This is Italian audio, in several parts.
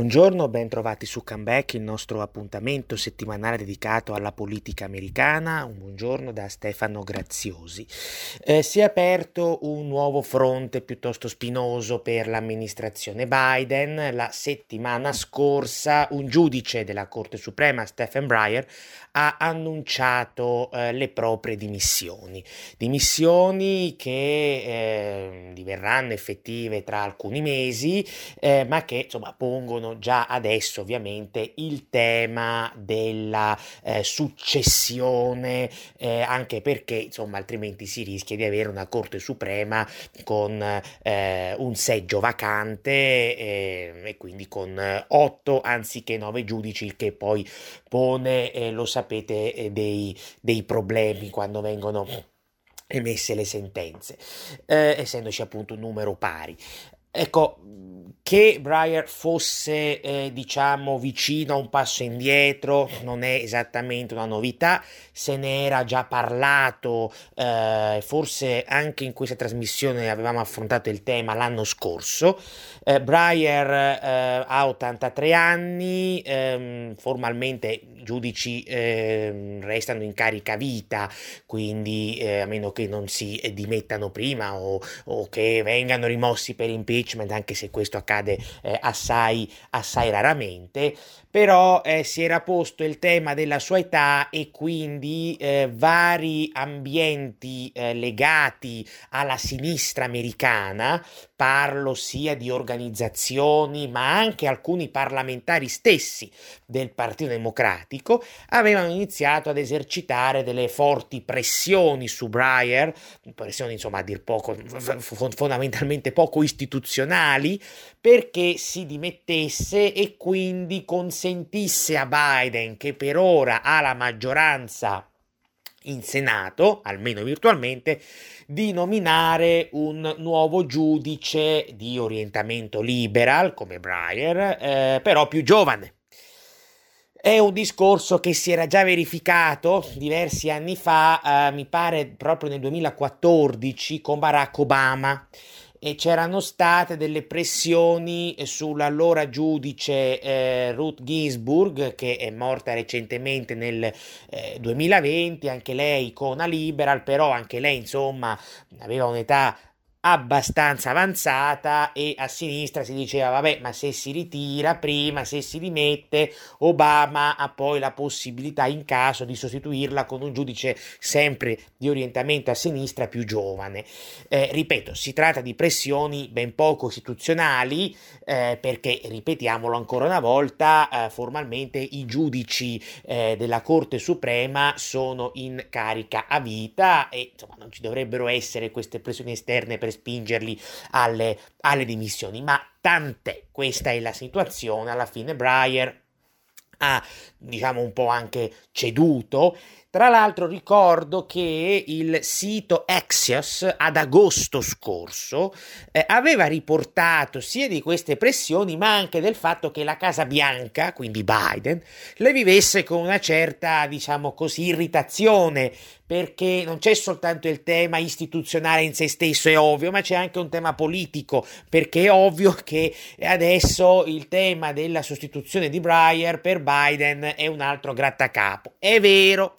Buongiorno, ben trovati su Comeback, il nostro appuntamento settimanale dedicato alla politica americana. Un buongiorno da Stefano Graziosi. Eh, si è aperto un nuovo fronte piuttosto spinoso per l'amministrazione Biden. La settimana scorsa un giudice della Corte Suprema, Stephen Breyer, ha annunciato eh, le proprie dimissioni. Dimissioni che eh, diverranno effettive tra alcuni mesi, eh, ma che insomma pongono già adesso ovviamente il tema della eh, successione, eh, anche perché insomma altrimenti si rischia di avere una Corte Suprema con eh, un seggio vacante eh, e quindi con otto anziché nove giudici, il che poi pone, eh, lo sapete, eh, dei, dei problemi quando vengono emesse le sentenze, eh, essendoci appunto un numero pari. Ecco, che Breyer fosse, eh, diciamo, vicino a un passo indietro non è esattamente una novità, se ne era già parlato, eh, forse anche in questa trasmissione avevamo affrontato il tema l'anno scorso. Eh, Breyer eh, ha 83 anni, ehm, formalmente i giudici ehm, restano in carica vita, quindi eh, a meno che non si dimettano prima o, o che vengano rimossi per impiego impeachment, anche se questo accade eh, assai, assai raramente, però eh, si era posto il tema della sua età e quindi eh, vari ambienti eh, legati alla sinistra americana, parlo sia di organizzazioni ma anche alcuni parlamentari stessi del Partito Democratico, avevano iniziato ad esercitare delle forti pressioni su Breyer, pressioni insomma a dir poco, fondamentalmente poco istituzionali, istituzionali perché si dimettesse e quindi consentisse a Biden, che per ora ha la maggioranza in Senato, almeno virtualmente, di nominare un nuovo giudice di orientamento liberal come Breyer, eh, però più giovane. È un discorso che si era già verificato diversi anni fa, eh, mi pare proprio nel 2014, con Barack Obama e c'erano state delle pressioni sull'allora giudice eh, Ruth Ginsburg che è morta recentemente nel eh, 2020 anche lei icona liberal però anche lei insomma aveva un'età abbastanza avanzata e a sinistra si diceva vabbè ma se si ritira prima se si dimette Obama ha poi la possibilità in caso di sostituirla con un giudice sempre di orientamento a sinistra più giovane. Eh, ripeto si tratta di pressioni ben poco istituzionali eh, perché ripetiamolo ancora una volta eh, formalmente i giudici eh, della Corte Suprema sono in carica a vita e insomma non ci dovrebbero essere queste pressioni esterne per spingerli alle, alle dimissioni. Ma tant'è, questa è la situazione. Alla fine Breyer ha diciamo un po' anche ceduto tra l'altro ricordo che il sito Axios ad agosto scorso eh, aveva riportato sia di queste pressioni ma anche del fatto che la Casa Bianca, quindi Biden, le vivesse con una certa, diciamo così, irritazione perché non c'è soltanto il tema istituzionale in se stesso, è ovvio, ma c'è anche un tema politico, perché è ovvio che adesso il tema della sostituzione di Breyer per Biden è un altro grattacapo. È vero,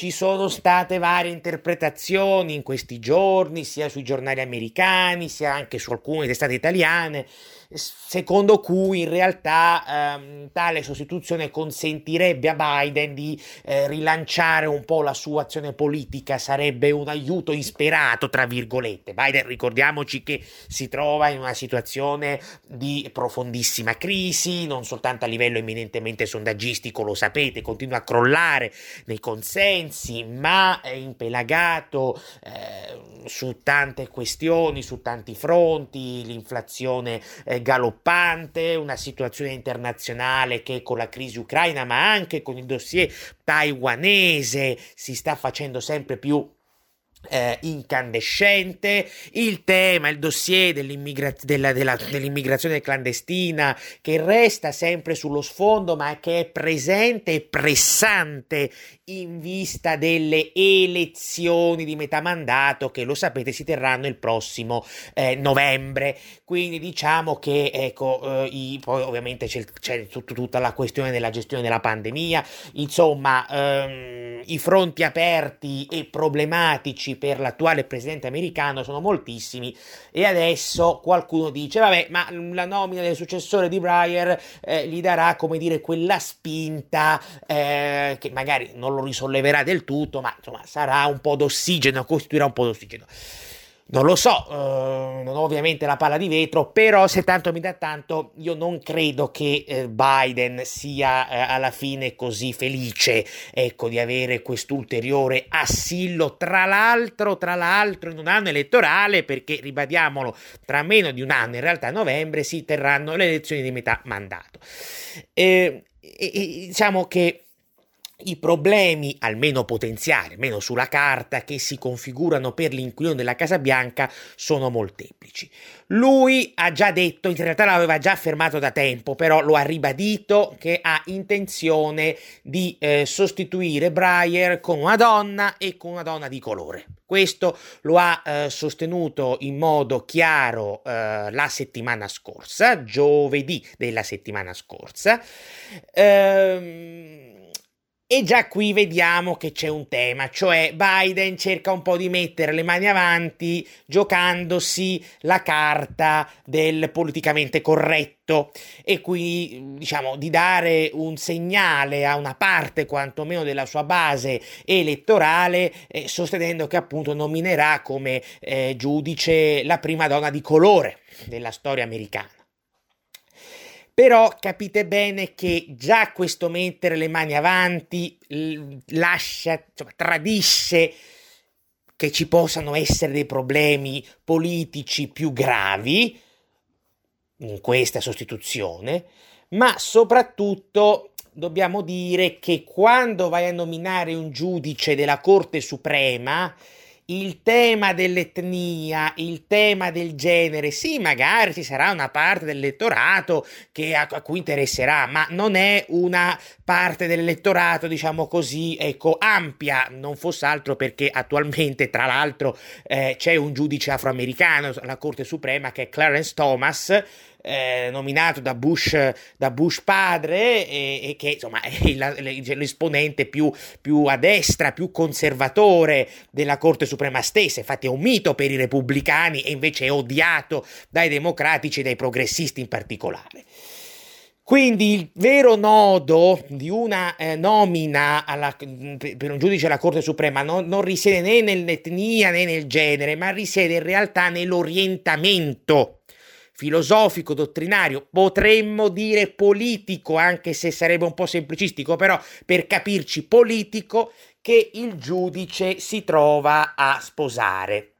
ci sono state varie interpretazioni in questi giorni, sia sui giornali americani, sia anche su alcune testate italiane, secondo cui in realtà ehm, tale sostituzione consentirebbe a Biden di eh, rilanciare un po' la sua azione politica, sarebbe un aiuto insperato, tra virgolette. Biden, ricordiamoci che si trova in una situazione di profondissima crisi, non soltanto a livello eminentemente sondaggistico, lo sapete, continua a crollare nei consensi, ma è impelagato eh, su tante questioni, su tanti fronti, l'inflazione eh, galoppante, una situazione internazionale che con la crisi ucraina, ma anche con il dossier taiwanese si sta facendo sempre più eh, incandescente, il tema, il dossier dell'immigra- della, della, dell'immigrazione clandestina che resta sempre sullo sfondo ma che è presente e pressante in vista delle elezioni di metà mandato che lo sapete si terranno il prossimo eh, novembre. Quindi diciamo che ecco, eh, i, poi ovviamente c'è, c'è tut, tutta la questione della gestione della pandemia, insomma ehm, i fronti aperti e problematici per l'attuale presidente americano sono moltissimi e adesso qualcuno dice vabbè ma la nomina del successore di Breyer eh, gli darà come dire quella spinta eh, che magari non lo lo risolleverà del tutto, ma insomma sarà un po' d'ossigeno, costituirà un po' d'ossigeno. Non lo so, eh, non ho ovviamente la palla di vetro, però se tanto mi dà tanto, io non credo che eh, Biden sia eh, alla fine così felice, ecco, di avere quest'ulteriore assillo, tra l'altro, tra l'altro in un anno elettorale, perché ribadiamolo, tra meno di un anno, in realtà a novembre, si terranno le elezioni di metà mandato. e, e diciamo che i problemi, almeno potenziali, almeno sulla carta, che si configurano per l'inquilino della Casa Bianca sono molteplici. Lui ha già detto, in realtà l'aveva già affermato da tempo, però lo ha ribadito che ha intenzione di eh, sostituire Breyer con una donna e con una donna di colore. Questo lo ha eh, sostenuto in modo chiaro eh, la settimana scorsa, giovedì della settimana scorsa. Ehm e già qui vediamo che c'è un tema, cioè Biden cerca un po' di mettere le mani avanti giocandosi la carta del politicamente corretto e quindi diciamo di dare un segnale a una parte quantomeno della sua base elettorale eh, sostenendo che appunto nominerà come eh, giudice la prima donna di colore della storia americana. Però capite bene che già questo mettere le mani avanti lascia, insomma, tradisce che ci possano essere dei problemi politici più gravi in questa sostituzione, ma soprattutto dobbiamo dire che quando vai a nominare un giudice della Corte Suprema, il tema dell'etnia, il tema del genere, sì, magari ci sarà una parte dell'elettorato che a, a, cui interesserà, ma non è una parte dell'elettorato, diciamo così, ecco, ampia, non fosse altro perché attualmente, tra l'altro, eh, c'è un giudice afroamericano alla Corte Suprema che è Clarence Thomas, eh, nominato da Bush, da Bush padre e, e, che insomma è l'esponente più, più, a destra, più conservatore della Corte Suprema stessa, infatti è un mito per i repubblicani e invece è odiato dai democratici e dai progressisti in particolare. Quindi il vero nodo di una eh, nomina alla, per un giudice alla Corte Suprema non, non, risiede né nell'etnia né nel genere, ma risiede in realtà nell'orientamento filosofico, dottrinario, potremmo dire politico, anche se sarebbe un po' semplicistico, però per capirci politico, che il giudice si trova a sposare.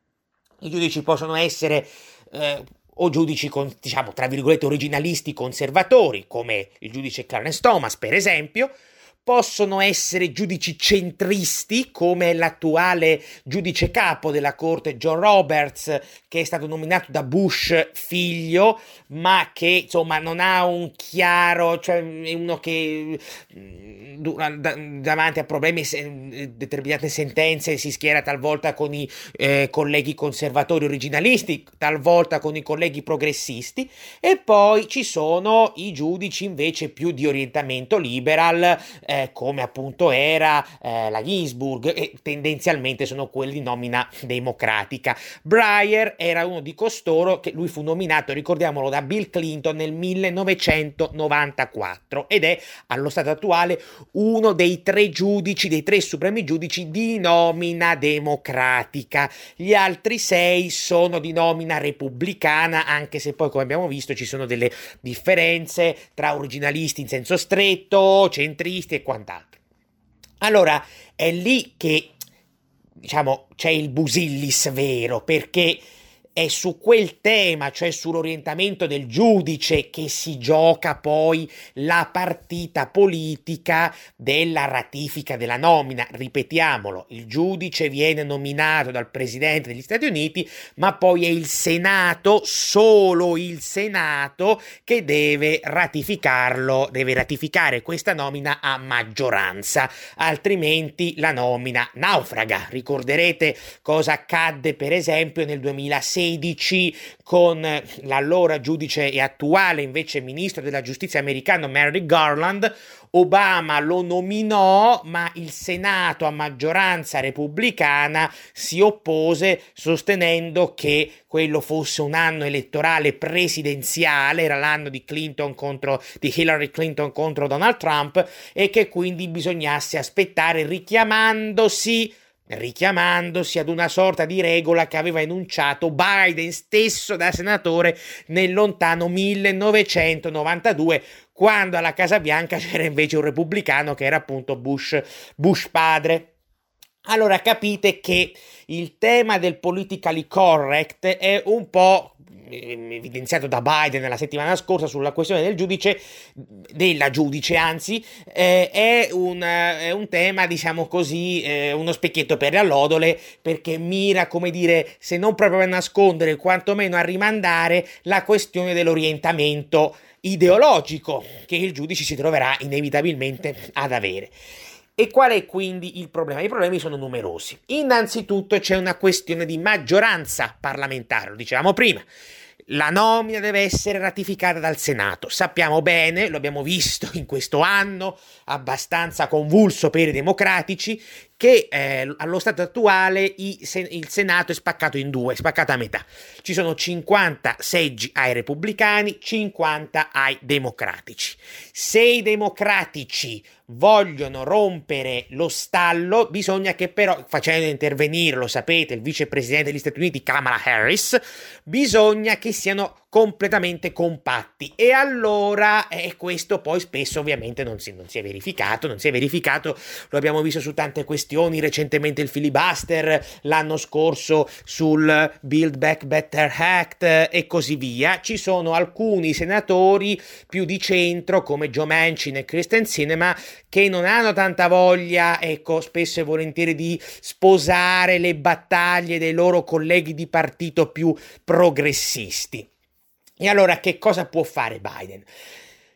I giudici possono essere eh, o giudici, con, diciamo, tra virgolette, originalisti conservatori, come il giudice Clarence Thomas, per esempio, possono essere giudici centristi, come l'attuale giudice capo della Corte John Roberts, che è stato nominato da Bush figlio, ma che insomma non ha un chiaro, cioè è uno che mm, davanti a problemi, determinate sentenze, si schiera talvolta con i eh, colleghi conservatori originalisti, talvolta con i colleghi progressisti, e poi ci sono i giudici invece più di orientamento liberal. Eh, eh, come appunto era eh, la Ginsburg e tendenzialmente sono quelli di nomina democratica. Breyer era uno di costoro che lui fu nominato, ricordiamolo, da Bill Clinton nel 1994 ed è allo stato attuale uno dei tre giudici, dei tre supremi giudici di nomina democratica. Gli altri sei sono di nomina repubblicana, anche se poi come abbiamo visto ci sono delle differenze tra originalisti in senso stretto, centristi e quant'altro. Allora è lì che diciamo c'è il busillis vero perché è su quel tema, cioè sull'orientamento del giudice, che si gioca poi la partita politica della ratifica della nomina. Ripetiamolo, il giudice viene nominato dal Presidente degli Stati Uniti, ma poi è il Senato, solo il Senato, che deve ratificarlo, deve ratificare questa nomina a maggioranza, altrimenti la nomina naufraga. Ricorderete cosa accadde per esempio nel 2006 2016 con l'allora giudice e attuale invece ministro della giustizia americano Merrick Garland. Obama lo nominò, ma il Senato a maggioranza repubblicana si oppose sostenendo che quello fosse un anno elettorale presidenziale, era l'anno di Clinton contro di Hillary Clinton contro Donald Trump e che quindi bisognasse aspettare richiamandosi richiamandosi ad una sorta di regola che aveva enunciato Biden stesso da senatore nel lontano 1992, quando alla Casa Bianca c'era invece un repubblicano che era appunto Bush, Bush padre. Allora capite che il tema del politically correct è un po' evidenziato da Biden la settimana scorsa sulla questione del giudice, della giudice anzi, eh, è, un, è, un, tema, diciamo così, eh, uno specchietto per le allodole, perché mira, come dire, se non proprio a nascondere, quantomeno a rimandare la questione dell'orientamento ideologico che il giudice si troverà inevitabilmente ad avere. E qual è quindi il problema? I problemi sono numerosi. Innanzitutto c'è una questione di maggioranza parlamentare, lo dicevamo prima la nomina deve essere ratificata dal Senato. Sappiamo bene, lo abbiamo visto in questo anno abbastanza convulso per i democratici, che eh, allo stato attuale i, se, il Senato è spaccato in due, spaccato a metà. Ci sono 50 seggi ai repubblicani, 50 ai democratici. Se i democratici vogliono rompere lo stallo, bisogna che però, facendo intervenire, lo sapete, il vicepresidente degli Stati Uniti Kamala Harris, bisogna che siano completamente compatti e allora eh, questo poi spesso ovviamente non si, non si, è verificato, non si è verificato, lo abbiamo visto su tante questioni, recentemente il filibuster, l'anno scorso sul Build Back Better Act e così via, ci sono alcuni senatori più di centro come Joe Manchin e Kristen Sinema che non hanno tanta voglia, ecco, spesso e volentieri di sposare le battaglie dei loro colleghi di partito più progressisti. E allora che cosa può fare Biden?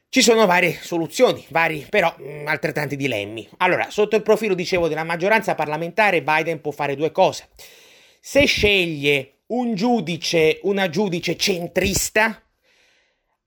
Ci sono varie soluzioni, vari però mh, mm, altrettanti dilemmi. Allora, sotto il profilo, dicevo, della maggioranza parlamentare, Biden può fare due cose. Se sceglie un giudice, una giudice centrista,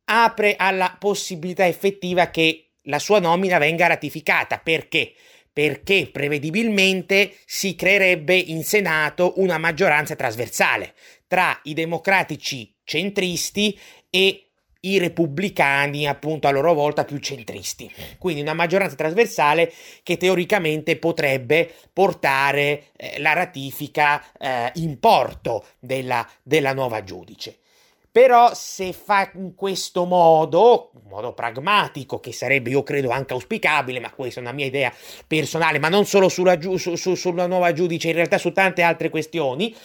apre alla possibilità effettiva che la sua nomina venga ratificata. Perché? Perché prevedibilmente si creerebbe in Senato una maggioranza trasversale tra i democratici centristi e i repubblicani appunto a loro volta più centristi. Quindi una maggioranza trasversale che teoricamente potrebbe portare eh, la ratifica eh, in porto della, della nuova giudice. Però se fa in questo modo, in modo pragmatico, che sarebbe io credo anche auspicabile, ma questa è una mia idea personale, ma non solo sulla, su, su, sulla nuova giudice, in realtà su tante altre questioni,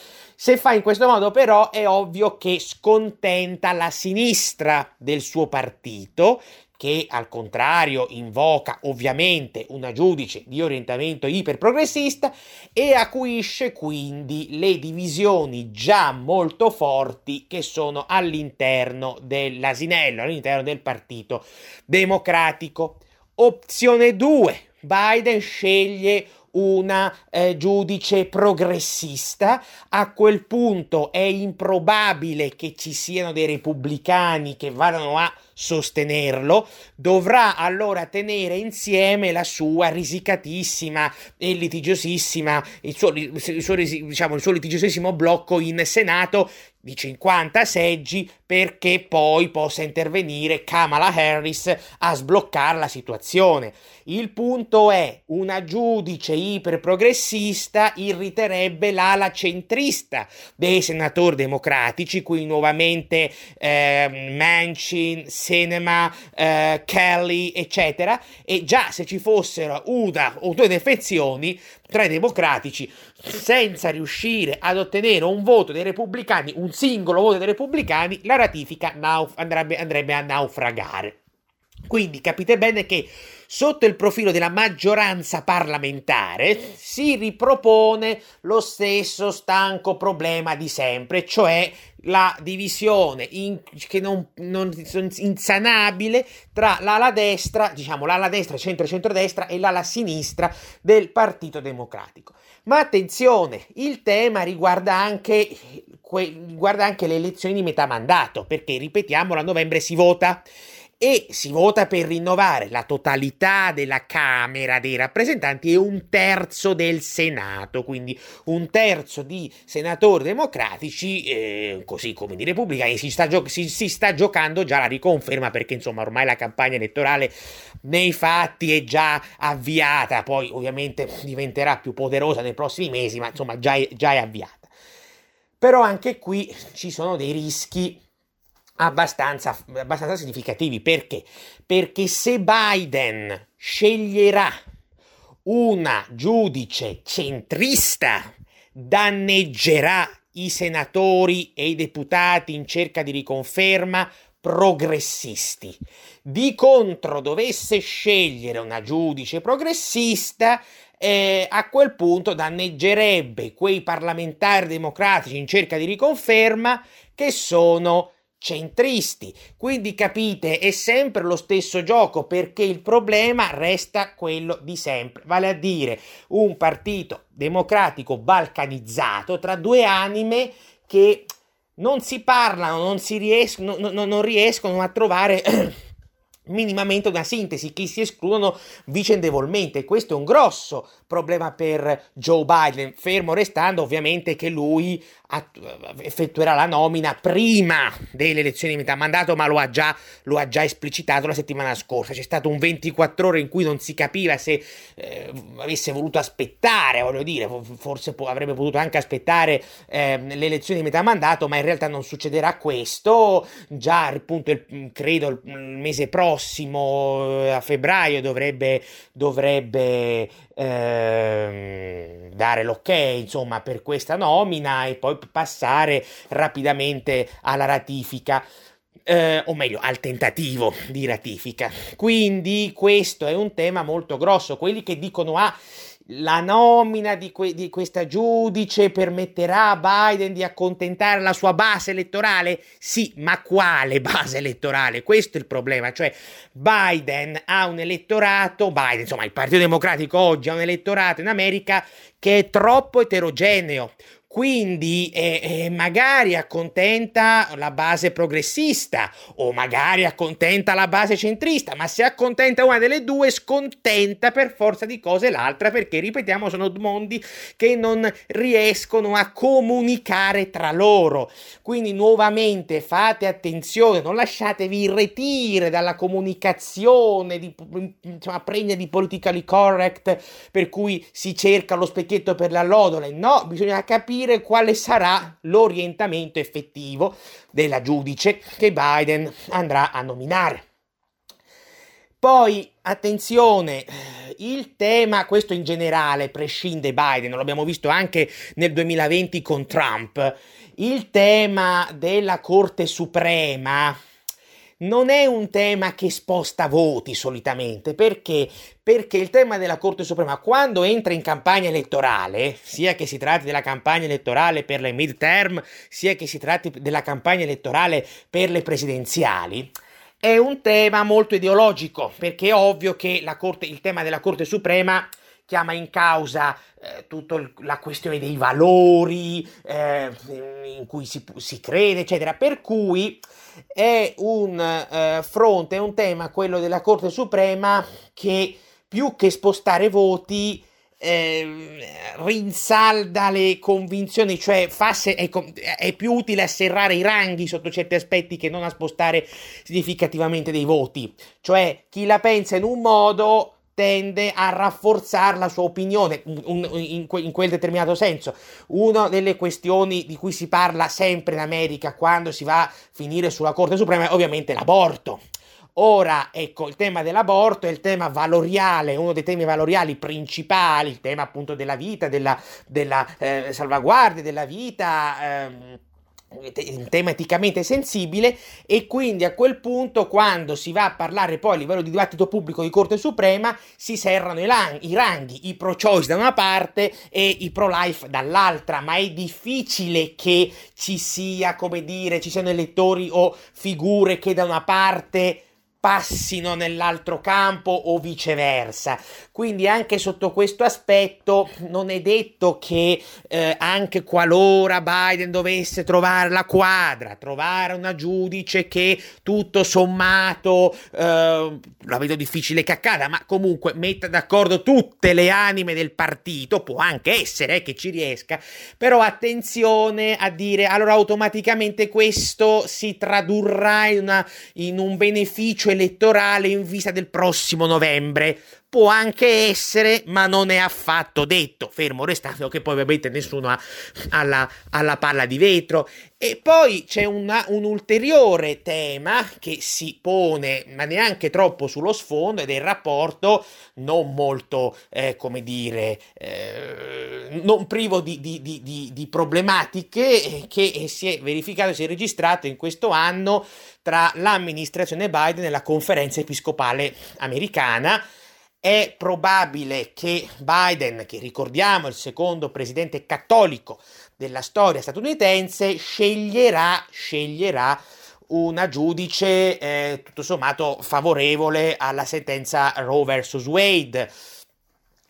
se fa in questo modo però è ovvio che scontenta la sinistra del suo partito, che al contrario invoca ovviamente una giudice di orientamento iperprogressista e acuisce quindi le divisioni già molto forti che sono all'interno dell'asinello, all'interno del Partito Democratico. Opzione 2. Biden sceglie una eh, giudice progressista, a quel punto è improbabile che ci siano dei repubblicani che vadano a sostenerlo, dovrà allora tenere insieme la sua risicatissima e litigiosissima, il suo, il suo, diciamo, il suo litigiosissimo blocco in Senato di 50 seggi perché poi possa intervenire Kamala Harris a sbloccare la situazione. Il punto è una giudice iperprogressista irriterebbe l'ala centrista dei senatori democratici, qui nuovamente eh, Manchin, Cinema, eh, Kelly, eccetera, e già se ci fossero una o due defezioni tra i democratici senza riuscire ad ottenere un voto dei repubblicani, un singolo voto dei repubblicani, la ratifica nauf- andrebbe, andrebbe a naufragare. Quindi capite bene che sotto il profilo della maggioranza parlamentare si ripropone lo stesso stanco problema di sempre, cioè la divisione in, che non, non, insanabile tra l'ala destra, diciamo l'ala destra, centro-centrodestra e l'ala sinistra del Partito Democratico. Ma attenzione, il tema riguarda anche, riguarda anche le elezioni di metà mandato, perché ripetiamo, a novembre si vota e si vota per rinnovare la totalità della Camera dei rappresentanti e un terzo del Senato, quindi un terzo di senatori democratici, eh, così come di repubblicani, si sta, gio- si, si sta giocando già la riconferma perché insomma ormai la campagna elettorale nei fatti è già avviata, poi ovviamente diventerà più poderosa nei prossimi mesi, ma insomma già è, già è avviata. Però anche qui ci sono dei rischi abbastanza, abbastanza significativi. Perché? Perché se Biden sceglierà una giudice centrista, danneggerà i senatori e i deputati in cerca di riconferma progressisti. Di contro dovesse scegliere una giudice progressista, eh, a quel punto danneggerebbe quei parlamentari democratici in cerca di riconferma che sono centristi. Quindi capite, è sempre lo stesso gioco perché il problema resta quello di sempre, vale a dire un partito democratico balcanizzato tra due anime che non si parlano, non, si riescono, non, non riescono a trovare minimamente una sintesi, che si escludono vicendevolmente. Questo è un grosso problema per Joe Biden, fermo restando ovviamente che lui effettuerà la nomina prima delle elezioni di metà mandato, ma lo ha, già, lo ha già esplicitato la settimana scorsa. C'è stato un 24 ore in cui non si capiva se eh, avesse voluto aspettare, voglio dire, forse po- avrebbe potuto anche aspettare eh, le elezioni di metà mandato, ma in realtà non succederà questo. Già appunto il, credo il mese prossimo, eh, a febbraio, dovrebbe, dovrebbe eh, dare l'ok insomma per questa nomina e poi passare rapidamente alla ratifica. Eh, o meglio al tentativo di ratifica. Quindi questo è un tema molto grosso. Quelli che dicono ah la nomina di, que- di, questa giudice permetterà a Biden di accontentare la sua base elettorale? Sì, ma quale base elettorale? Questo è il problema, cioè Biden ha un elettorato, Biden, insomma il Partito Democratico oggi ha un elettorato in America che è troppo eterogeneo, quindi eh, eh, magari accontenta la base progressista o magari accontenta la base centrista, ma se accontenta una delle due scontenta per forza di cose l'altra perché ripetiamo sono mondi che non riescono a comunicare tra loro. Quindi nuovamente fate attenzione, non lasciatevi irretire dalla comunicazione di, insomma, pregna di politically correct per cui si cerca lo specchietto per l'allodole. No, bisogna capire capire quale sarà l'orientamento effettivo della giudice che Biden andrà a nominare. Poi, attenzione, il tema, questo in generale prescinde Biden, lo abbiamo visto anche nel 2020 con Trump, il tema della Corte Suprema non è un tema che sposta voti solitamente, perché? Perché il tema della Corte Suprema, quando entra in campagna elettorale, sia che si tratti della campagna elettorale per le midterm, sia che si tratti della campagna elettorale per le presidenziali, è un tema molto ideologico, perché è ovvio che Corte, il tema della Corte Suprema chiama in causa eh, tutta la questione dei valori eh, in cui si, si, crede, eccetera. Per cui è un eh, fronte, è un tema, quello della Corte Suprema, che più che spostare voti eh, rinsalda le convinzioni, cioè se, è, è, più utile asserrare i ranghi sotto certi aspetti che non a spostare significativamente dei voti. Cioè chi la pensa in un modo tende a rafforzare la sua opinione in, quel determinato senso. Una delle questioni di cui si parla sempre in America quando si va a finire sulla Corte Suprema è ovviamente l'aborto. Ora, ecco, il tema dell'aborto è il tema valoriale, uno dei temi valoriali principali, il tema appunto della vita, della, della eh, salvaguardia della vita. Ehm, tematicamente sensibile e quindi a quel punto quando si va a parlare poi a livello di dibattito pubblico di Corte Suprema si serrano i, lang- i ranghi, i pro-choice da una parte e i pro-life dall'altra, ma è difficile che ci sia, come dire, ci siano elettori o figure che da una parte passino nell'altro campo o viceversa. Quindi anche sotto questo aspetto non è detto che eh, anche qualora Biden dovesse trovare la quadra, trovare una giudice che tutto sommato eh, la vedo difficile che accada, ma comunque metta d'accordo tutte le anime del partito, può anche essere eh, che ci riesca, però attenzione a dire allora automaticamente questo si tradurrà in, una, in un beneficio elettorale in vista del prossimo novembre. Può anche essere, ma non è affatto detto, fermo restando che poi ovviamente nessuno ha, ha, la, ha la palla di vetro. E poi c'è una, un ulteriore tema che si pone, ma neanche troppo sullo sfondo, ed è il rapporto non molto, eh, come dire, eh, non privo di, di, di, di problematiche che si è verificato, si è registrato in questo anno tra l'amministrazione Biden e la conferenza episcopale americana è probabile che Biden, che ricordiamo è il secondo presidente cattolico della storia statunitense, sceglierà, sceglierà una giudice eh, tutto sommato favorevole alla sentenza Roe vs. Wade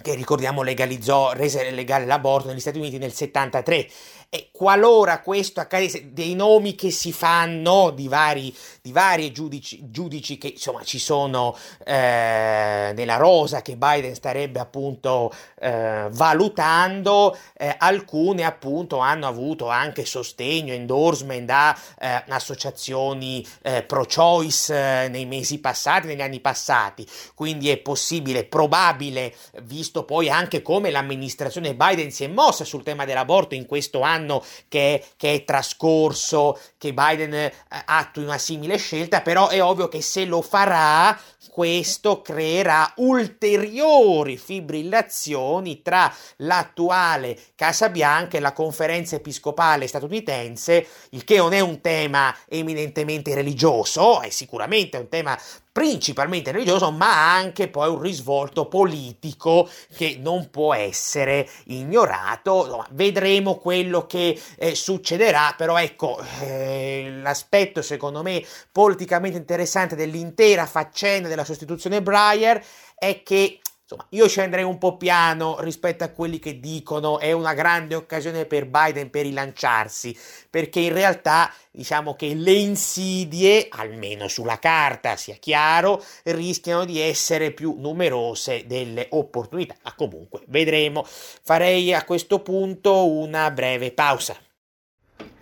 che ricordiamo legalizzò, rese legale l'aborto negli Stati Uniti nel 73 e qualora questo accadesse, dei nomi che si fanno di vari, di vari giudici, giudici che insomma ci sono eh, nella rosa che Biden starebbe appunto eh, valutando, eh, alcune appunto hanno avuto anche sostegno, endorsement da eh, associazioni eh, pro-choice eh, nei mesi passati, negli anni passati. Quindi è possibile, probabile, visto poi anche come l'amministrazione Biden si è mossa sul tema dell'aborto in questo anno anno che, che è trascorso, che Biden eh, attui una simile scelta, però è ovvio che se lo farà, questo creerà ulteriori fibrillazioni tra l'attuale Casa Bianca e la conferenza episcopale statunitense, il che non è un tema eminentemente religioso, è sicuramente un tema principalmente religioso, ma anche poi un risvolto politico che non può essere ignorato. Vedremo quello che eh, succederà, però ecco, eh, l'aspetto secondo me politicamente interessante dell'intera faccenda della sostituzione Breyer è che Insomma, io scenderei un po' piano rispetto a quelli che dicono è una grande occasione per Biden per rilanciarsi, perché in realtà diciamo che le insidie, almeno sulla carta sia chiaro, rischiano di essere più numerose delle opportunità. Ma comunque vedremo. Farei a questo punto una breve pausa.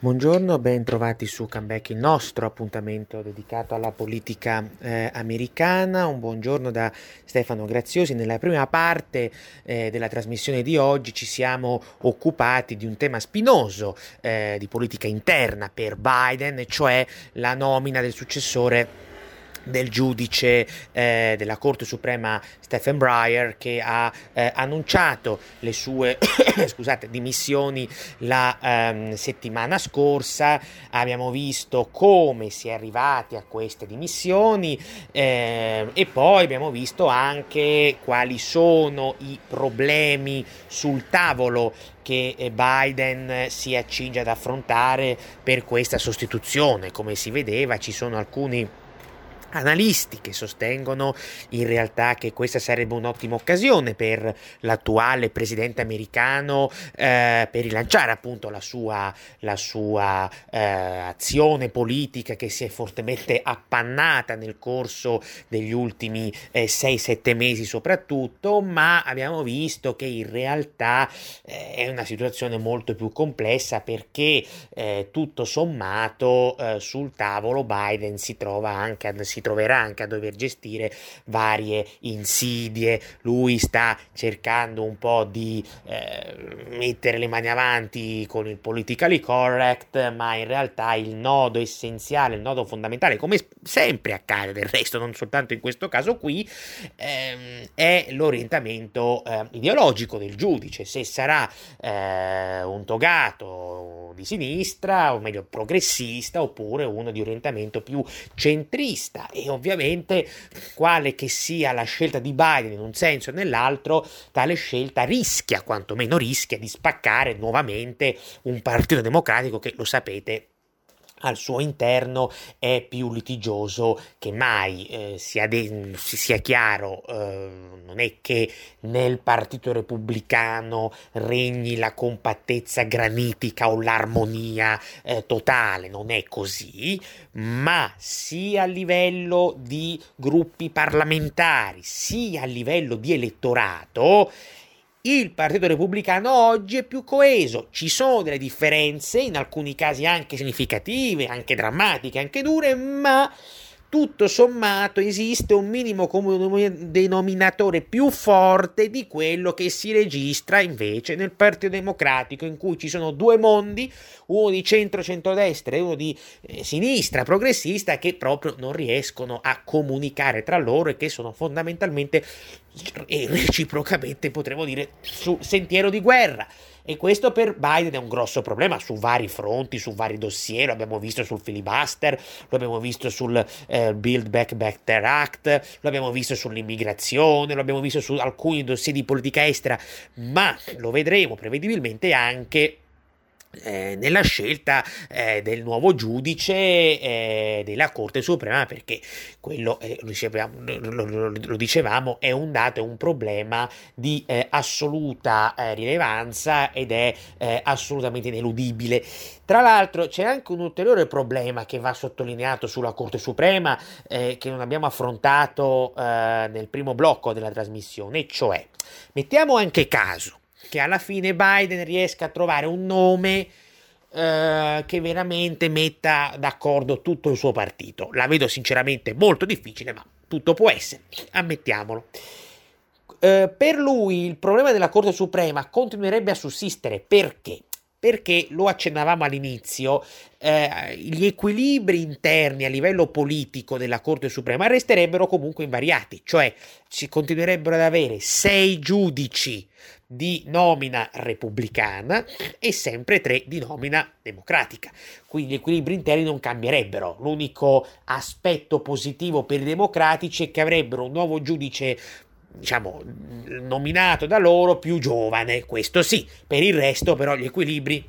Buongiorno, ben trovati su Comeback, il nostro appuntamento dedicato alla politica eh, americana. Un buongiorno da Stefano Graziosi. Nella prima parte eh, della trasmissione di oggi ci siamo occupati di un tema spinoso eh, di politica interna per Biden, cioè la nomina del successore del giudice eh, della Corte Suprema Stephen Breyer che ha eh, annunciato le sue scusate, dimissioni la ehm, settimana scorsa. Abbiamo visto come si è arrivati a queste dimissioni eh, e poi abbiamo visto anche quali sono i problemi sul tavolo che eh, Biden si accinge ad affrontare per questa sostituzione. Come si vedeva ci sono alcuni analisti che sostengono in realtà che questa sarebbe un'ottima occasione per l'attuale presidente americano eh, per rilanciare appunto la sua, la sua eh, azione politica che si è fortemente appannata nel corso degli ultimi eh, 6-7 mesi soprattutto, ma abbiamo visto che in realtà eh, è una situazione molto più complessa perché eh, tutto sommato eh, sul tavolo Biden si trova anche a si si troverà anche a dover gestire varie insidie. Lui sta cercando un po' di eh, mettere le mani avanti con il politically correct, ma in realtà il nodo essenziale, il nodo fondamentale, come sempre accade del resto, non soltanto in questo caso qui, ehm, è l'orientamento eh, ideologico del giudice. Se sarà eh, un togato di sinistra, o meglio progressista, oppure uno di orientamento più centrista. E ovviamente, quale che sia la scelta di Biden in un senso o nell'altro, tale scelta rischia, quantomeno rischia, di spaccare nuovamente un partito democratico che, lo sapete, al suo interno è più litigioso che mai, eh, sia, de- sia, chiaro, eh, non è che nel Partito Repubblicano regni la compattezza granitica o l'armonia eh, totale, non è così, ma sia a livello di gruppi parlamentari, sia a livello di elettorato, il Partito Repubblicano oggi è più coeso, ci sono delle differenze, in alcuni casi anche significative, anche drammatiche, anche dure, ma tutto sommato esiste un minimo comune denominatore più forte di quello che si registra invece nel Partito Democratico, in cui ci sono due mondi, uno di centro-centrodestra e uno di eh, sinistra progressista, che proprio non riescono a comunicare tra loro e che sono fondamentalmente e reciprocamente, potremmo dire, sul sentiero di guerra. E questo per Biden è un grosso problema su vari fronti, su vari dossier, lo abbiamo visto sul filibuster, lo abbiamo visto sul eh, Build Back Better Act, lo abbiamo visto sull'immigrazione, lo abbiamo visto su alcuni dossier di politica estera, ma lo vedremo prevedibilmente anche eh, nella scelta eh, del nuovo giudice eh, della Corte Suprema perché quello eh, lo, lo, lo, dicevamo è un dato, è un problema di eh, assoluta eh, rilevanza ed è assolutamente ineludibile. Tra l'altro c'è anche un ulteriore problema che va sottolineato sulla Corte Suprema che non abbiamo affrontato nel primo blocco della trasmissione, cioè mettiamo anche caso che alla fine Biden riesca a trovare un nome eh, che veramente metta d'accordo tutto il suo partito. La vedo sinceramente molto difficile, ma tutto può essere, ammettiamolo. Eh, per lui il problema della Corte Suprema continuerebbe a sussistere perché? perché lo accennavamo all'inizio, eh, gli equilibri interni a livello politico della Corte Suprema resterebbero comunque invariati, cioè si continuerebbero ad avere sei giudici di nomina repubblicana e sempre tre di nomina democratica. Quindi gli equilibri interni non cambierebbero. L'unico aspetto positivo per i democratici è che avrebbero un nuovo giudice diciamo, nominato da loro più giovane, questo sì, per il resto però gli equilibri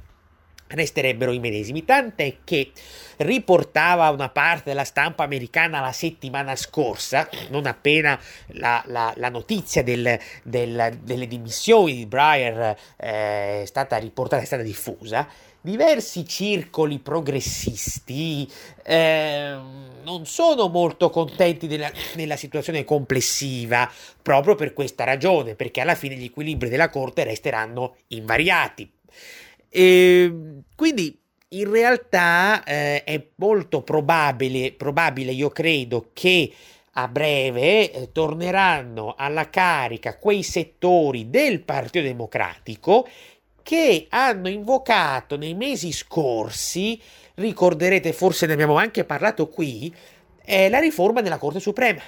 resterebbero i medesimi, tant'è che riportava una parte della stampa americana la settimana scorsa, non appena la, la, la notizia del, del, delle dimissioni di Breyer eh, è stata riportata, è stata diffusa, diversi circoli progressisti eh, non sono molto contenti della, della, situazione complessiva proprio per questa ragione, perché alla fine gli equilibri della Corte resteranno invariati. E, quindi in realtà eh, è molto probabile, probabile, io credo, che a breve eh, torneranno alla carica quei settori del Partito Democratico che hanno invocato nei mesi scorsi, ricorderete, forse ne abbiamo anche parlato qui, eh, la riforma della Corte Suprema,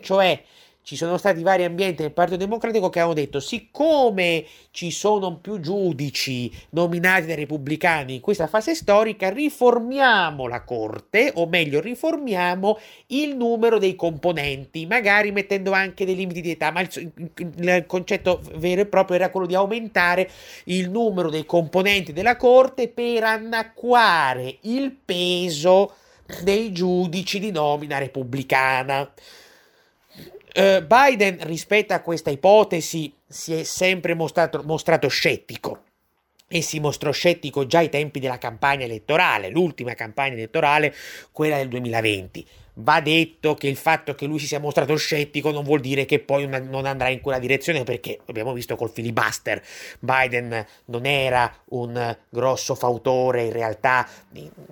cioè ci sono stati vari ambienti del Partito Democratico che hanno detto siccome ci sono più giudici nominati dai repubblicani in questa fase storica riformiamo la Corte o meglio riformiamo il numero dei componenti magari mettendo anche dei limiti di età ma il, il concetto vero e proprio era quello di aumentare il numero dei componenti della Corte per annacquare il peso dei giudici di nomina repubblicana. Uh, Biden rispetto a questa ipotesi si è sempre mostrato, mostrato scettico e si mostrò scettico già ai tempi della campagna elettorale, l'ultima campagna elettorale, quella del 2020. Va detto che il fatto che lui si sia mostrato scettico non vuol dire che poi non andrà in quella direzione perché abbiamo visto col filibuster Biden non era un grosso fautore in realtà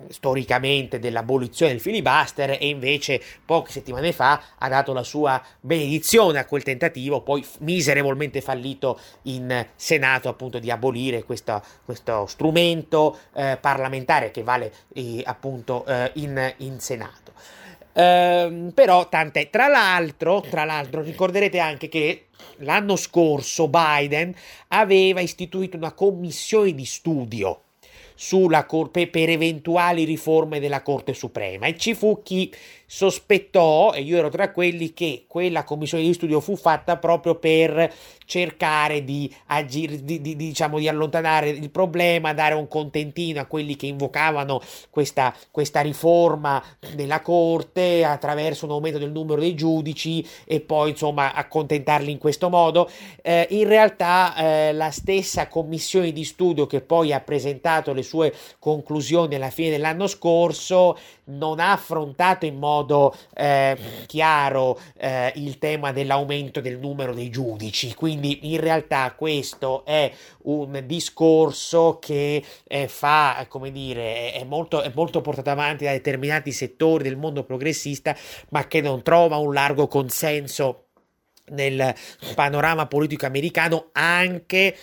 storicamente dell'abolizione del filibuster e invece poche settimane fa ha dato la sua benedizione a quel tentativo poi miserevolmente fallito in Senato appunto di abolire questo, questo strumento eh, parlamentare che vale eh, appunto eh, in, in Senato. Ehm, però tant'è. Tra l'altro, tra l'altro, ricorderete anche che l'anno scorso Biden aveva istituito una commissione di studio sulla Corte per eventuali riforme della Corte Suprema e ci fu chi sospettò, e io ero tra quelli, che quella commissione di studio fu fatta proprio per cercare di, agire, di, di, diciamo, di allontanare il problema, dare un contentino a quelli che invocavano questa, questa riforma della Corte attraverso un aumento del numero dei giudici e poi insomma accontentarli in questo modo. Eh, in realtà eh, la stessa commissione di studio che poi ha presentato le sue conclusioni alla fine dell'anno scorso non ha affrontato in modo eh, chiaro eh, il tema dell'aumento del numero dei giudici, quindi in realtà questo è un discorso che eh, fa, come dire, è molto, è molto portato avanti da determinati settori del mondo progressista, ma che non trova un largo consenso nel panorama politico americano anche,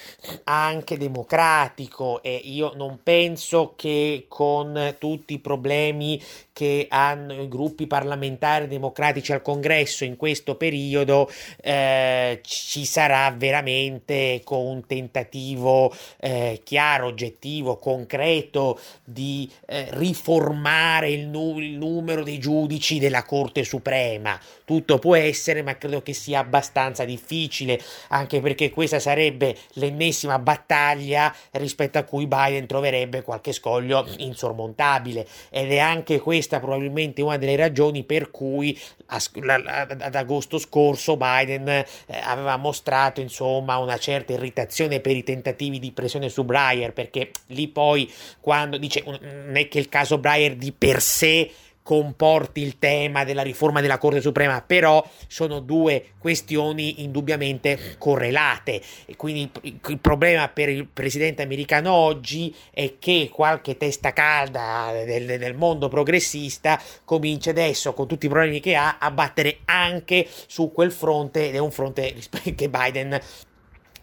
anche, democratico. E io non penso che con tutti i problemi che hanno i gruppi parlamentari democratici al congresso in questo periodo eh, ci sarà veramente con un tentativo eh, chiaro, oggettivo, concreto di eh, riformare il, nu- il numero dei giudici della Corte Suprema. Tutto può essere, ma credo che sia abbastanza difficile, anche perché questa sarebbe l'ennesima battaglia rispetto a cui Biden troverebbe qualche scoglio insormontabile ed è anche questa questa probabilmente una delle ragioni per cui ad agosto scorso Biden eh, aveva mostrato insomma una certa irritazione per i tentativi di pressione su Breyer perché lì poi quando dice non è che il caso Breyer di per sé comporti il tema della riforma della Corte Suprema, però sono due questioni indubbiamente correlate. E quindi il problema per il presidente americano oggi è che qualche testa calda del, del mondo progressista comincia adesso con tutti i problemi che ha a battere anche su quel fronte ed è un fronte che Biden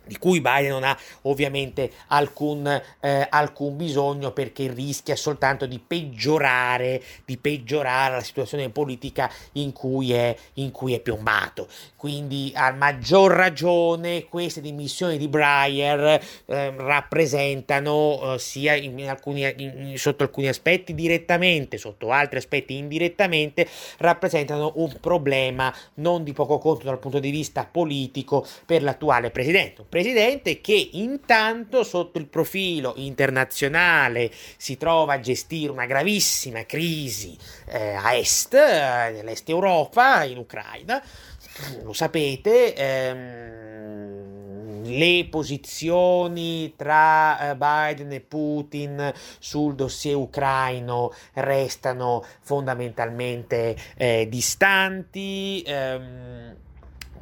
di cui Biden non ha ovviamente alcun, eh, alcun, bisogno perché rischia soltanto di peggiorare, di peggiorare la situazione politica in cui è, in cui è piombato. Quindi a maggior ragione queste dimissioni di Breyer eh, rappresentano eh, sia in alcuni, in, sotto alcuni aspetti direttamente, sotto altri aspetti indirettamente, rappresentano un problema non di poco conto dal punto di vista politico per l'attuale presidente presidente che intanto sotto il profilo internazionale si trova a gestire una gravissima crisi eh, a est, eh, nell'est Europa, in Ucraina, lo sapete. Ehm, le posizioni tra eh, Biden e Putin sul dossier ucraino restano fondamentalmente eh, distanti. Ehm,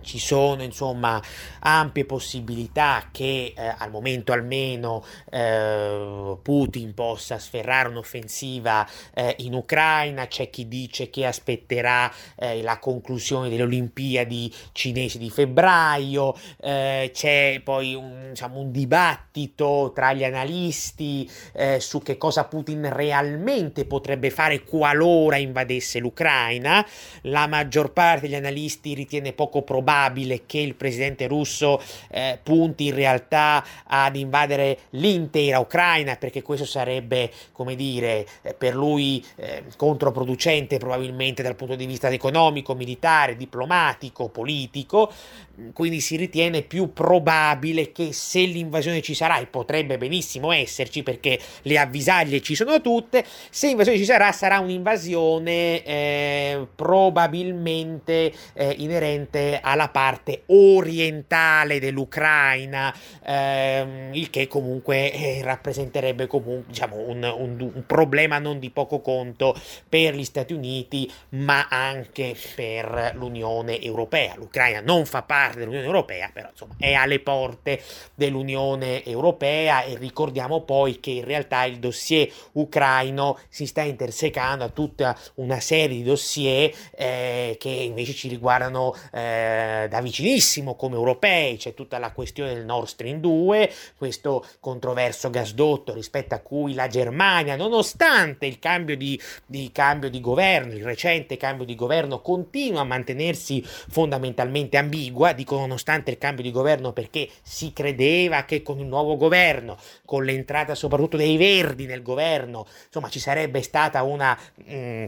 ci sono insomma ampie possibilità che eh, al momento almeno eh, Putin possa sferrare un'offensiva eh, in Ucraina, c'è chi dice che aspetterà eh, la conclusione delle Olimpiadi cinesi di febbraio, eh, c'è poi un, diciamo, un, dibattito tra gli analisti eh, su che cosa Putin realmente potrebbe fare qualora invadesse l'Ucraina, la maggior parte degli analisti ritiene poco probabile probabile che il presidente russo eh, punti in realtà ad invadere l'intera Ucraina perché questo sarebbe, come dire, eh, per lui eh, controproducente probabilmente dal punto di vista economico, militare, diplomatico, politico, quindi si ritiene più probabile che se l'invasione ci sarà, e potrebbe benissimo esserci perché le avvisaglie ci sono tutte, se l'invasione ci sarà sarà un'invasione eh, probabilmente eh, inerente alla dalla parte orientale dell'Ucraina, ehm, il che comunque eh, rappresenterebbe comunque, diciamo, un, un, un, problema non di poco conto per gli Stati Uniti, ma anche per l'Unione Europea. L'Ucraina non fa parte dell'Unione Europea, però insomma è alle porte dell'Unione Europea e ricordiamo poi che in realtà il dossier ucraino si sta intersecando a tutta una serie di dossier eh, che invece ci riguardano eh, da vicinissimo come europei, c'è tutta la questione del Nord Stream 2, questo controverso gasdotto rispetto a cui la Germania, nonostante il cambio di, di, cambio di governo, il recente cambio di governo, continua a mantenersi fondamentalmente ambigua, dico nonostante il cambio di governo perché si credeva che con il nuovo governo, con l'entrata soprattutto dei verdi nel governo, insomma ci sarebbe stata una... Mh, mm,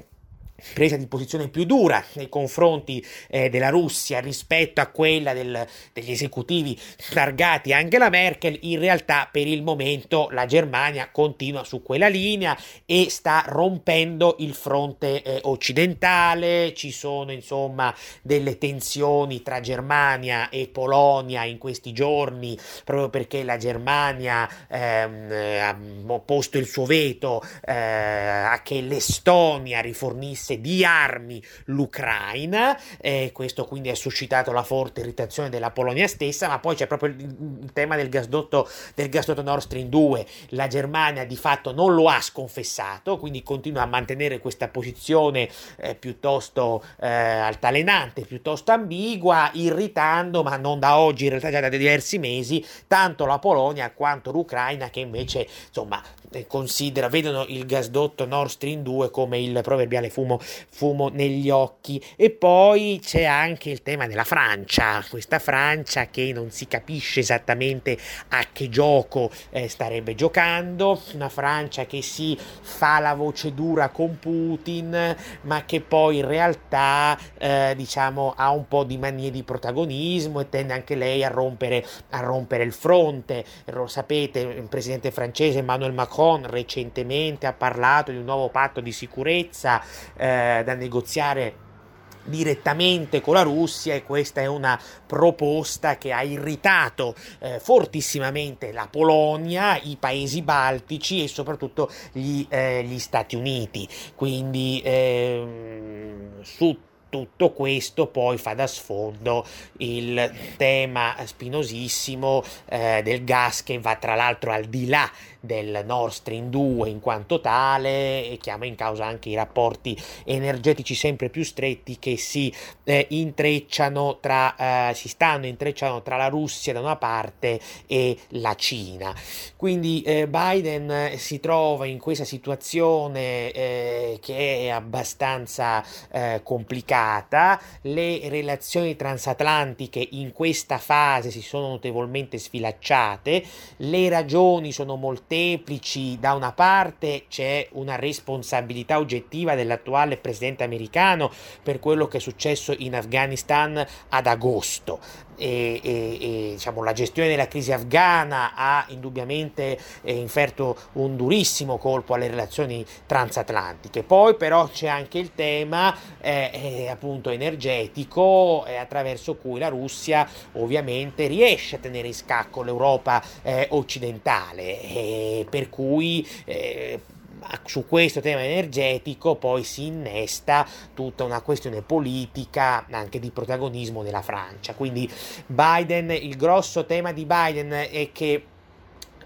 presa di posizione più dura nei confronti eh, della Russia rispetto a quella del, degli esecutivi targati Angela Merkel, in realtà per il momento la Germania continua su quella linea e sta rompendo il fronte eh, occidentale, ci sono insomma delle tensioni tra Germania e Polonia in questi giorni proprio perché la Germania ehm, ha posto il suo veto eh, a che l'Estonia rifornisse fornisse di armi l'Ucraina, eh, questo quindi ha suscitato la forte irritazione della Polonia stessa, ma poi c'è proprio il, tema del gasdotto, del gasdotto Nord Stream 2, la Germania di fatto non lo ha sconfessato, quindi continua a mantenere questa posizione eh, piuttosto eh, altalenante, piuttosto ambigua, irritando, ma non da oggi, in realtà già da diversi mesi, tanto la Polonia quanto l'Ucraina che invece insomma considera, vedono il gasdotto Nord Stream 2 come il proverbiale fumo, fumo negli occhi. E poi c'è anche il tema della Francia, questa Francia che non si capisce esattamente a che gioco eh, starebbe giocando, una Francia che si fa la voce dura con Putin, ma che poi in realtà eh, diciamo ha un po' di manie di protagonismo e tende anche lei a rompere, a rompere il fronte. Lo sapete, il presidente francese Emmanuel Macron Macron recentemente ha parlato di un nuovo patto di sicurezza eh, da negoziare direttamente con la Russia e questa è una proposta che ha irritato eh, fortissimamente la Polonia, i paesi baltici e soprattutto gli, eh, gli Stati Uniti. Quindi ehm, su tutto questo poi fa da sfondo il tema spinosissimo eh, del gas che va tra l'altro al di là del Nord Stream 2 in quanto tale e chiama in causa anche i rapporti energetici sempre più stretti che si eh, intrecciano tra eh, si stanno intrecciando tra la Russia da una parte e la Cina. Quindi eh, Biden si trova in questa situazione eh, che è abbastanza eh, complicata, le relazioni transatlantiche in questa fase si sono notevolmente sfilacciate, le ragioni sono molte molteplici. Da una parte c'è una responsabilità oggettiva dell'attuale presidente americano per quello che è successo in Afghanistan ad agosto. E, e, e diciamo, la gestione della crisi afghana ha indubbiamente eh, inferto un durissimo colpo alle relazioni transatlantiche. Poi però c'è anche il tema eh, eh, appunto energetico eh, attraverso cui la Russia ovviamente riesce a tenere in scacco l'Europa eh, occidentale per cui eh, su questo tema energetico poi si innesta tutta una questione politica anche di protagonismo della Francia. Quindi Biden, il grosso tema di Biden è che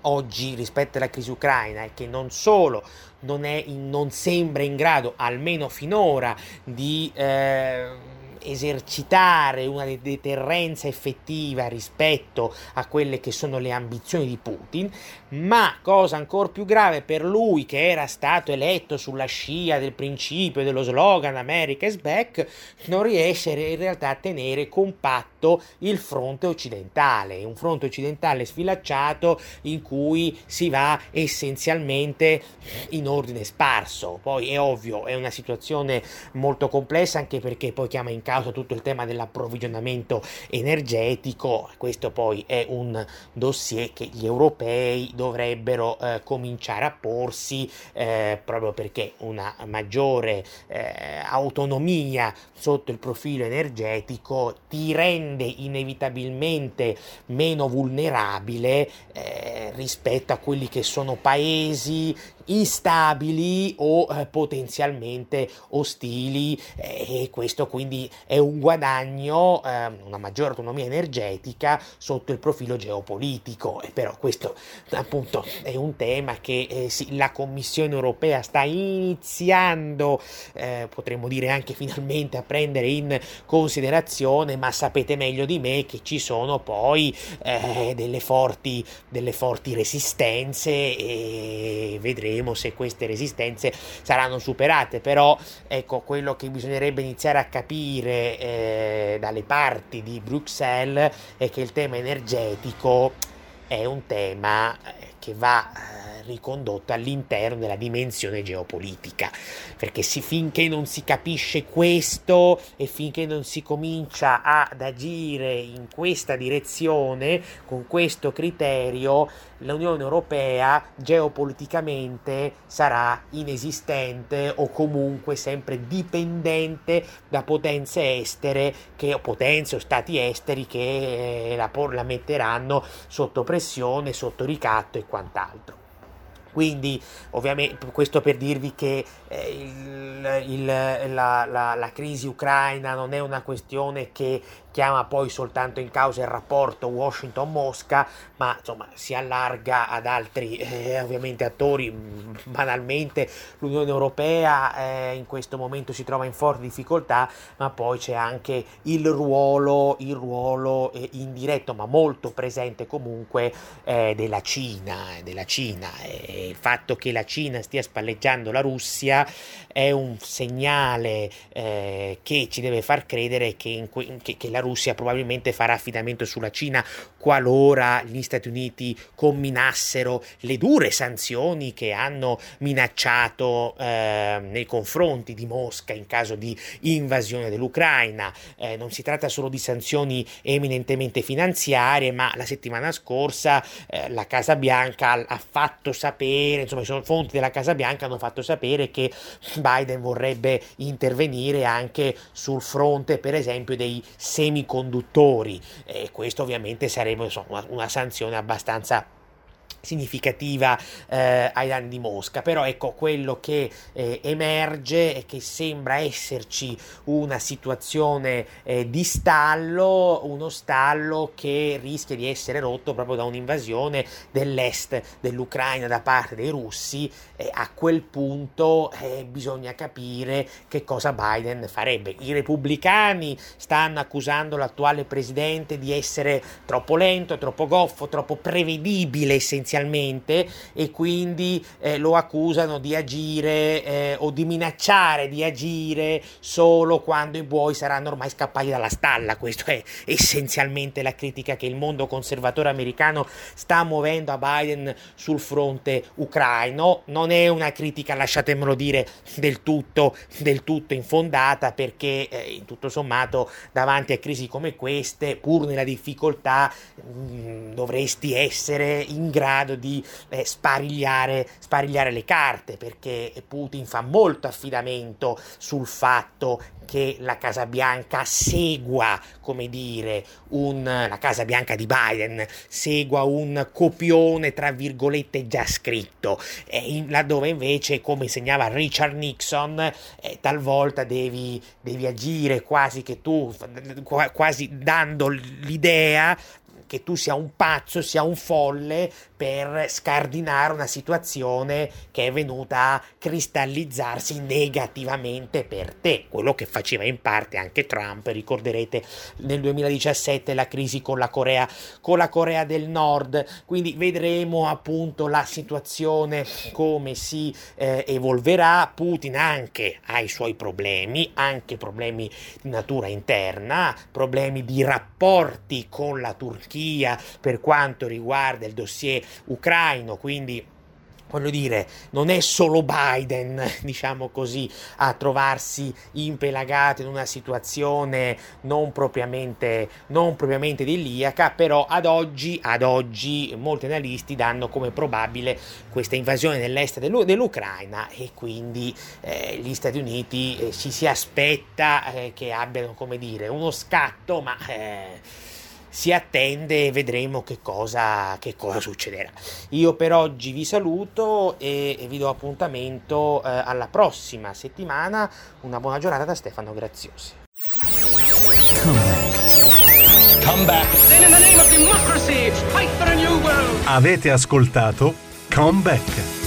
oggi rispetto alla crisi ucraina è che non solo non, in, non sembra in grado, almeno finora, di... Eh, esercitare una deterrenza effettiva rispetto a quelle che sono le ambizioni di Putin, ma cosa ancora più grave per lui che era stato eletto sulla scia del principio dello slogan America is back, non riesce in realtà a tenere compatto il fronte occidentale, un fronte occidentale sfilacciato in cui si va essenzialmente in ordine sparso. Poi è ovvio, è una situazione molto complessa anche perché poi chiama in causa tutto il tema dell'approvvigionamento energetico. Questo poi è un dossier che gli europei dovrebbero eh, cominciare a porsi eh, proprio perché una maggiore eh, autonomia sotto il profilo energetico ti rende inevitabilmente meno vulnerabile eh, rispetto a quelli che sono paesi instabili o eh, potenzialmente ostili eh, e questo quindi è un guadagno, eh, una maggiore autonomia energetica sotto il profilo geopolitico. E però questo appunto è un tema che eh, sì, la Commissione europea sta iniziando, eh, potremmo dire anche finalmente a prendere in considerazione, ma sapete meglio di me che ci sono poi eh, delle forti, delle forti resistenze e vedremo vedremo se queste resistenze saranno superate, però ecco quello che bisognerebbe iniziare a capire eh, dalle parti di Bruxelles è che il tema energetico è un tema eh, che va eh, ricondotto all'interno della dimensione geopolitica, perché si, finché non si capisce questo e finché non si comincia ad agire in questa direzione, con questo criterio, l'Unione Europea geopoliticamente sarà inesistente o comunque sempre dipendente da potenze estere che, o potenze o stati esteri che eh, la, la metteranno sotto pressione, sotto ricatto e quant'altro. Quindi, ovviamente, questo per dirvi che eh, il, il, la, la, la, crisi ucraina non è una questione che chiama poi soltanto in causa il rapporto Washington-Mosca, ma insomma si allarga ad altri eh, ovviamente attori. Banalmente l'Unione Europea eh, in questo momento si trova in forte difficoltà, ma poi c'è anche il ruolo, il ruolo eh, indiretto, ma molto presente comunque eh, della Cina, della Cina. il fatto che la Cina stia spalleggiando la Russia è un segnale eh, che ci deve far credere che, que- che, che la Russia Russia probabilmente farà affidamento sulla Cina qualora gli Stati Uniti comminassero le dure sanzioni che hanno minacciato eh, nei confronti di Mosca in caso di invasione dell'Ucraina. Eh, non si tratta solo di sanzioni eminentemente finanziarie, ma la settimana scorsa eh, la Casa Bianca ha fatto sapere, insomma, sono fonti della Casa Bianca hanno fatto sapere che Biden vorrebbe intervenire anche sul fronte, per esempio, dei semi semiconduttori e questo ovviamente sarebbe insomma, una sanzione abbastanza significativa eh, ai danni di Mosca, però ecco quello che eh, emerge è che sembra esserci una situazione eh, di stallo, uno stallo che rischia di essere rotto proprio da un'invasione dell'est dell'Ucraina da parte dei russi e a quel punto eh, bisogna capire che cosa Biden farebbe. I repubblicani stanno accusando l'attuale presidente di essere troppo lento, troppo goffo, troppo prevedibile essenzialmente inizialmente e quindi eh, lo accusano di agire eh, o di minacciare di agire solo quando i buoi saranno ormai scappati dalla stalla. Questa è essenzialmente la critica che il mondo conservatore americano sta muovendo a Biden sul fronte ucraino. Non è una critica, lasciatemelo dire, del tutto, del tutto infondata perché eh, in tutto sommato davanti a crisi come queste, pur nella difficoltà, mh, mm, dovresti essere in grado grado di eh, sparigliare, sparigliare le carte perché Putin fa molto affidamento sul fatto che la Casa Bianca segua, come dire, un, la Casa Bianca di Biden segua un copione, tra virgolette, già scritto, eh, laddove invece, come segnava Richard Nixon, eh, talvolta devi, devi, agire quasi che tu, quasi dando l'idea che tu sia un pazzo, sia un folle per scardinare una situazione che è venuta a cristallizzarsi negativamente per te, quello che faceva in parte anche Trump, ricorderete nel 2017 la crisi con la Corea, con la Corea del Nord, quindi vedremo appunto la situazione come si eh, evolverà, Putin anche ha i suoi problemi, anche problemi di natura interna, problemi di rapporti con la Turchia per quanto riguarda il dossier ucraino, quindi voglio dire, non è solo Biden, diciamo così, a trovarsi impelagato in una situazione non propriamente, non propriamente idilliaca, però ad oggi, ad oggi molti analisti danno come probabile questa invasione nell'est dell'U- dell'Ucraina e quindi eh, gli Stati Uniti eh, ci si aspetta eh, che abbiano, come dire, uno scatto, ma eh, si attende e vedremo che cosa, che cosa, succederà. Io per oggi vi saluto e, e vi do appuntamento eh, alla prossima settimana. Una buona giornata da Stefano Graziosi. Avete ascoltato Come Back.